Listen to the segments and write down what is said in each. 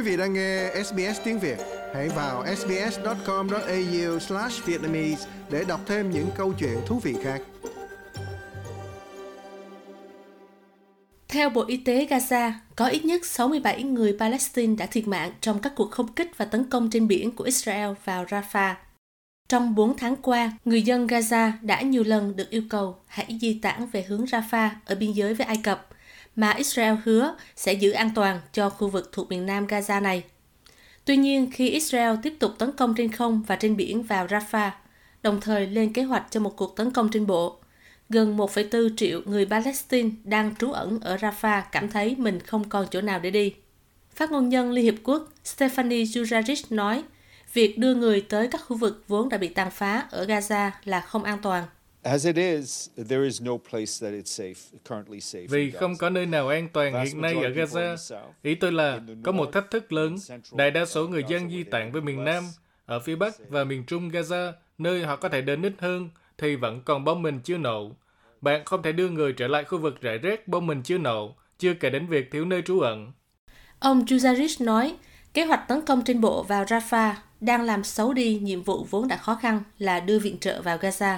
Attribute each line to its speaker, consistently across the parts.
Speaker 1: Quý vị đang nghe SBS tiếng Việt, hãy vào sbs.com.au/vietnamese để đọc thêm những câu chuyện thú vị khác.
Speaker 2: Theo Bộ Y tế Gaza, có ít nhất 67 người Palestine đã thiệt mạng trong các cuộc không kích và tấn công trên biển của Israel vào Rafah. Trong 4 tháng qua, người dân Gaza đã nhiều lần được yêu cầu hãy di tản về hướng Rafah ở biên giới với Ai Cập, mà Israel hứa sẽ giữ an toàn cho khu vực thuộc miền nam Gaza này. Tuy nhiên, khi Israel tiếp tục tấn công trên không và trên biển vào Rafah, đồng thời lên kế hoạch cho một cuộc tấn công trên bộ, gần 1,4 triệu người Palestine đang trú ẩn ở Rafah cảm thấy mình không còn chỗ nào để đi. Phát ngôn nhân Liên Hiệp Quốc Stephanie Dujarric nói, việc đưa người tới các khu vực vốn đã bị tàn phá ở Gaza là không an toàn.
Speaker 3: Vì không có nơi nào an toàn hiện nay ở Gaza. Ý tôi là có một thách thức lớn. Đại đa số người dân di tản với miền Nam, ở phía Bắc và miền Trung Gaza, nơi họ có thể đến ít hơn, thì vẫn còn bom mình chưa nổ. Bạn không thể đưa người trở lại khu vực rải rác bom mình chưa nổ, chưa kể đến việc thiếu nơi trú ẩn.
Speaker 2: Ông Juzaric nói, kế hoạch tấn công trên bộ vào Rafah đang làm xấu đi nhiệm vụ vốn đã khó khăn là đưa viện trợ vào Gaza.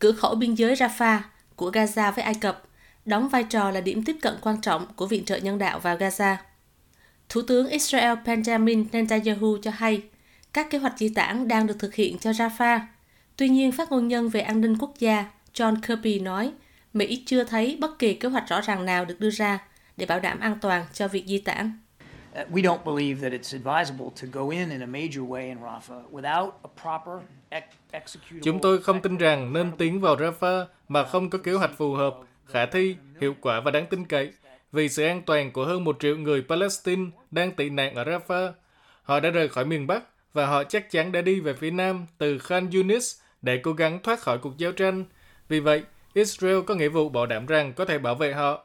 Speaker 2: Cửa khẩu biên giới Rafah của Gaza với Ai Cập đóng vai trò là điểm tiếp cận quan trọng của viện trợ nhân đạo vào Gaza. Thủ tướng Israel Benjamin Netanyahu cho hay các kế hoạch di tản đang được thực hiện cho Rafah. Tuy nhiên, phát ngôn nhân về an ninh quốc gia John Kirby nói Mỹ chưa thấy bất kỳ kế hoạch rõ ràng nào được đưa ra để bảo đảm an toàn cho việc di tản. We don't believe that it's advisable to go in in a major way in Rafah without a proper
Speaker 3: Chúng tôi không tin rằng nên tiến vào Rafah mà không có kế hoạch phù hợp, khả thi, hiệu quả và đáng tin cậy, vì sự an toàn của hơn một triệu người Palestine đang tị nạn ở Rafah. Họ đã rời khỏi miền Bắc và họ chắc chắn đã đi về phía Nam từ Khan Yunis để cố gắng thoát khỏi cuộc giao tranh. Vì vậy, Israel có nghĩa vụ bảo đảm rằng có thể bảo vệ họ.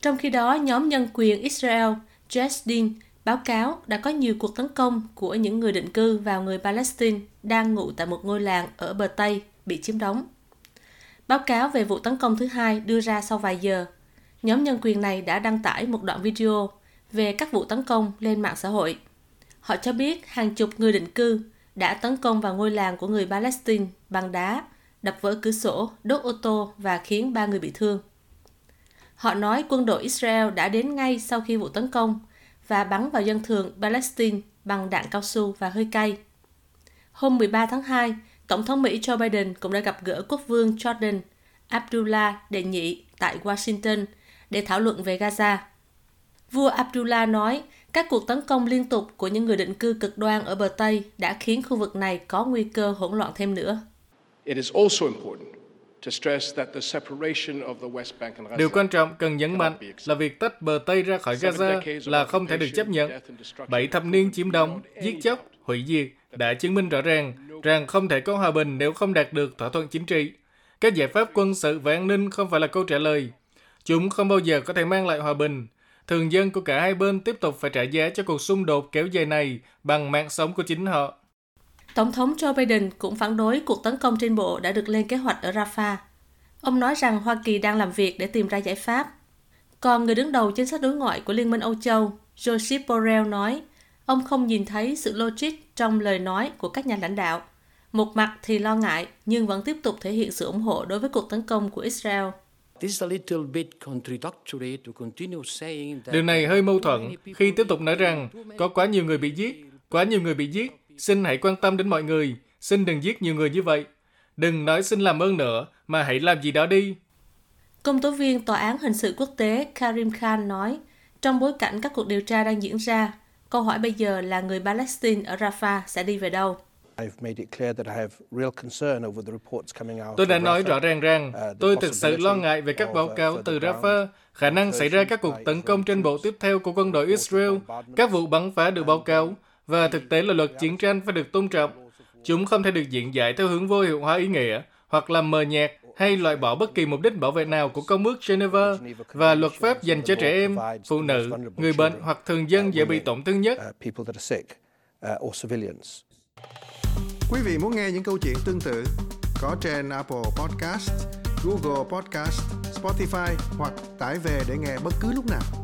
Speaker 2: Trong khi đó, nhóm nhân quyền Israel, Jesdin, báo cáo đã có nhiều cuộc tấn công của những người định cư vào người Palestine đang ngụ tại một ngôi làng ở bờ Tây bị chiếm đóng. Báo cáo về vụ tấn công thứ hai đưa ra sau vài giờ. Nhóm nhân quyền này đã đăng tải một đoạn video về các vụ tấn công lên mạng xã hội. Họ cho biết hàng chục người định cư đã tấn công vào ngôi làng của người Palestine bằng đá, đập vỡ cửa sổ, đốt ô tô và khiến ba người bị thương. Họ nói quân đội Israel đã đến ngay sau khi vụ tấn công và bắn vào dân thường Palestine bằng đạn cao su và hơi cay. Hôm 13 tháng 2, Tổng thống Mỹ Joe Biden cũng đã gặp gỡ quốc vương Jordan Abdullah đệ nhị tại Washington để thảo luận về Gaza. Vua Abdullah nói các cuộc tấn công liên tục của những người định cư cực đoan ở bờ Tây đã khiến khu vực này có nguy cơ hỗn loạn thêm nữa. It is also important
Speaker 3: Điều quan trọng cần nhấn mạnh là việc tách bờ Tây ra khỏi Gaza là không thể được chấp nhận. Bảy thập niên chiếm đóng, giết chóc, hủy diệt đã chứng minh rõ ràng rằng không thể có hòa bình nếu không đạt được thỏa thuận chính trị. Các giải pháp quân sự và an ninh không phải là câu trả lời. Chúng không bao giờ có thể mang lại hòa bình. Thường dân của cả hai bên tiếp tục phải trả giá cho cuộc xung đột kéo dài này bằng mạng sống của chính họ.
Speaker 2: Tổng thống Joe Biden cũng phản đối cuộc tấn công trên bộ đã được lên kế hoạch ở Rafah. Ông nói rằng Hoa Kỳ đang làm việc để tìm ra giải pháp. Còn người đứng đầu chính sách đối ngoại của Liên minh Âu Châu, Joseph Borrell nói, ông không nhìn thấy sự logic trong lời nói của các nhà lãnh đạo. Một mặt thì lo ngại, nhưng vẫn tiếp tục thể hiện sự ủng hộ đối với cuộc tấn công của Israel.
Speaker 3: Điều này hơi mâu thuẫn khi tiếp tục nói rằng có quá nhiều người bị giết, quá nhiều người bị giết Xin hãy quan tâm đến mọi người. Xin đừng giết nhiều người như vậy. Đừng nói xin làm ơn nữa, mà hãy làm gì đó đi.
Speaker 2: Công tố viên Tòa án Hình sự Quốc tế Karim Khan nói, trong bối cảnh các cuộc điều tra đang diễn ra, câu hỏi bây giờ là người Palestine ở Rafah sẽ đi về đâu?
Speaker 3: Tôi đã nói rõ ràng rằng uh, tôi thực sự lo ngại về các báo uh, cáo từ Rafah, khả năng xảy ra các cuộc tấn công trên bộ tiếp theo của quân đội Israel, các vụ bắn phá được báo cáo, và thực tế là luật chiến tranh phải được tôn trọng. Chúng không thể được diễn giải theo hướng vô hiệu hóa ý nghĩa, hoặc làm mờ nhạt hay loại bỏ bất kỳ mục đích bảo vệ nào của Công ước Geneva và luật pháp dành cho trẻ em, phụ nữ, người bệnh hoặc thường dân dễ bị tổn thương nhất.
Speaker 1: Quý vị muốn nghe những câu chuyện tương tự có trên Apple Podcast, Google Podcast, Spotify hoặc tải về để nghe bất cứ lúc nào.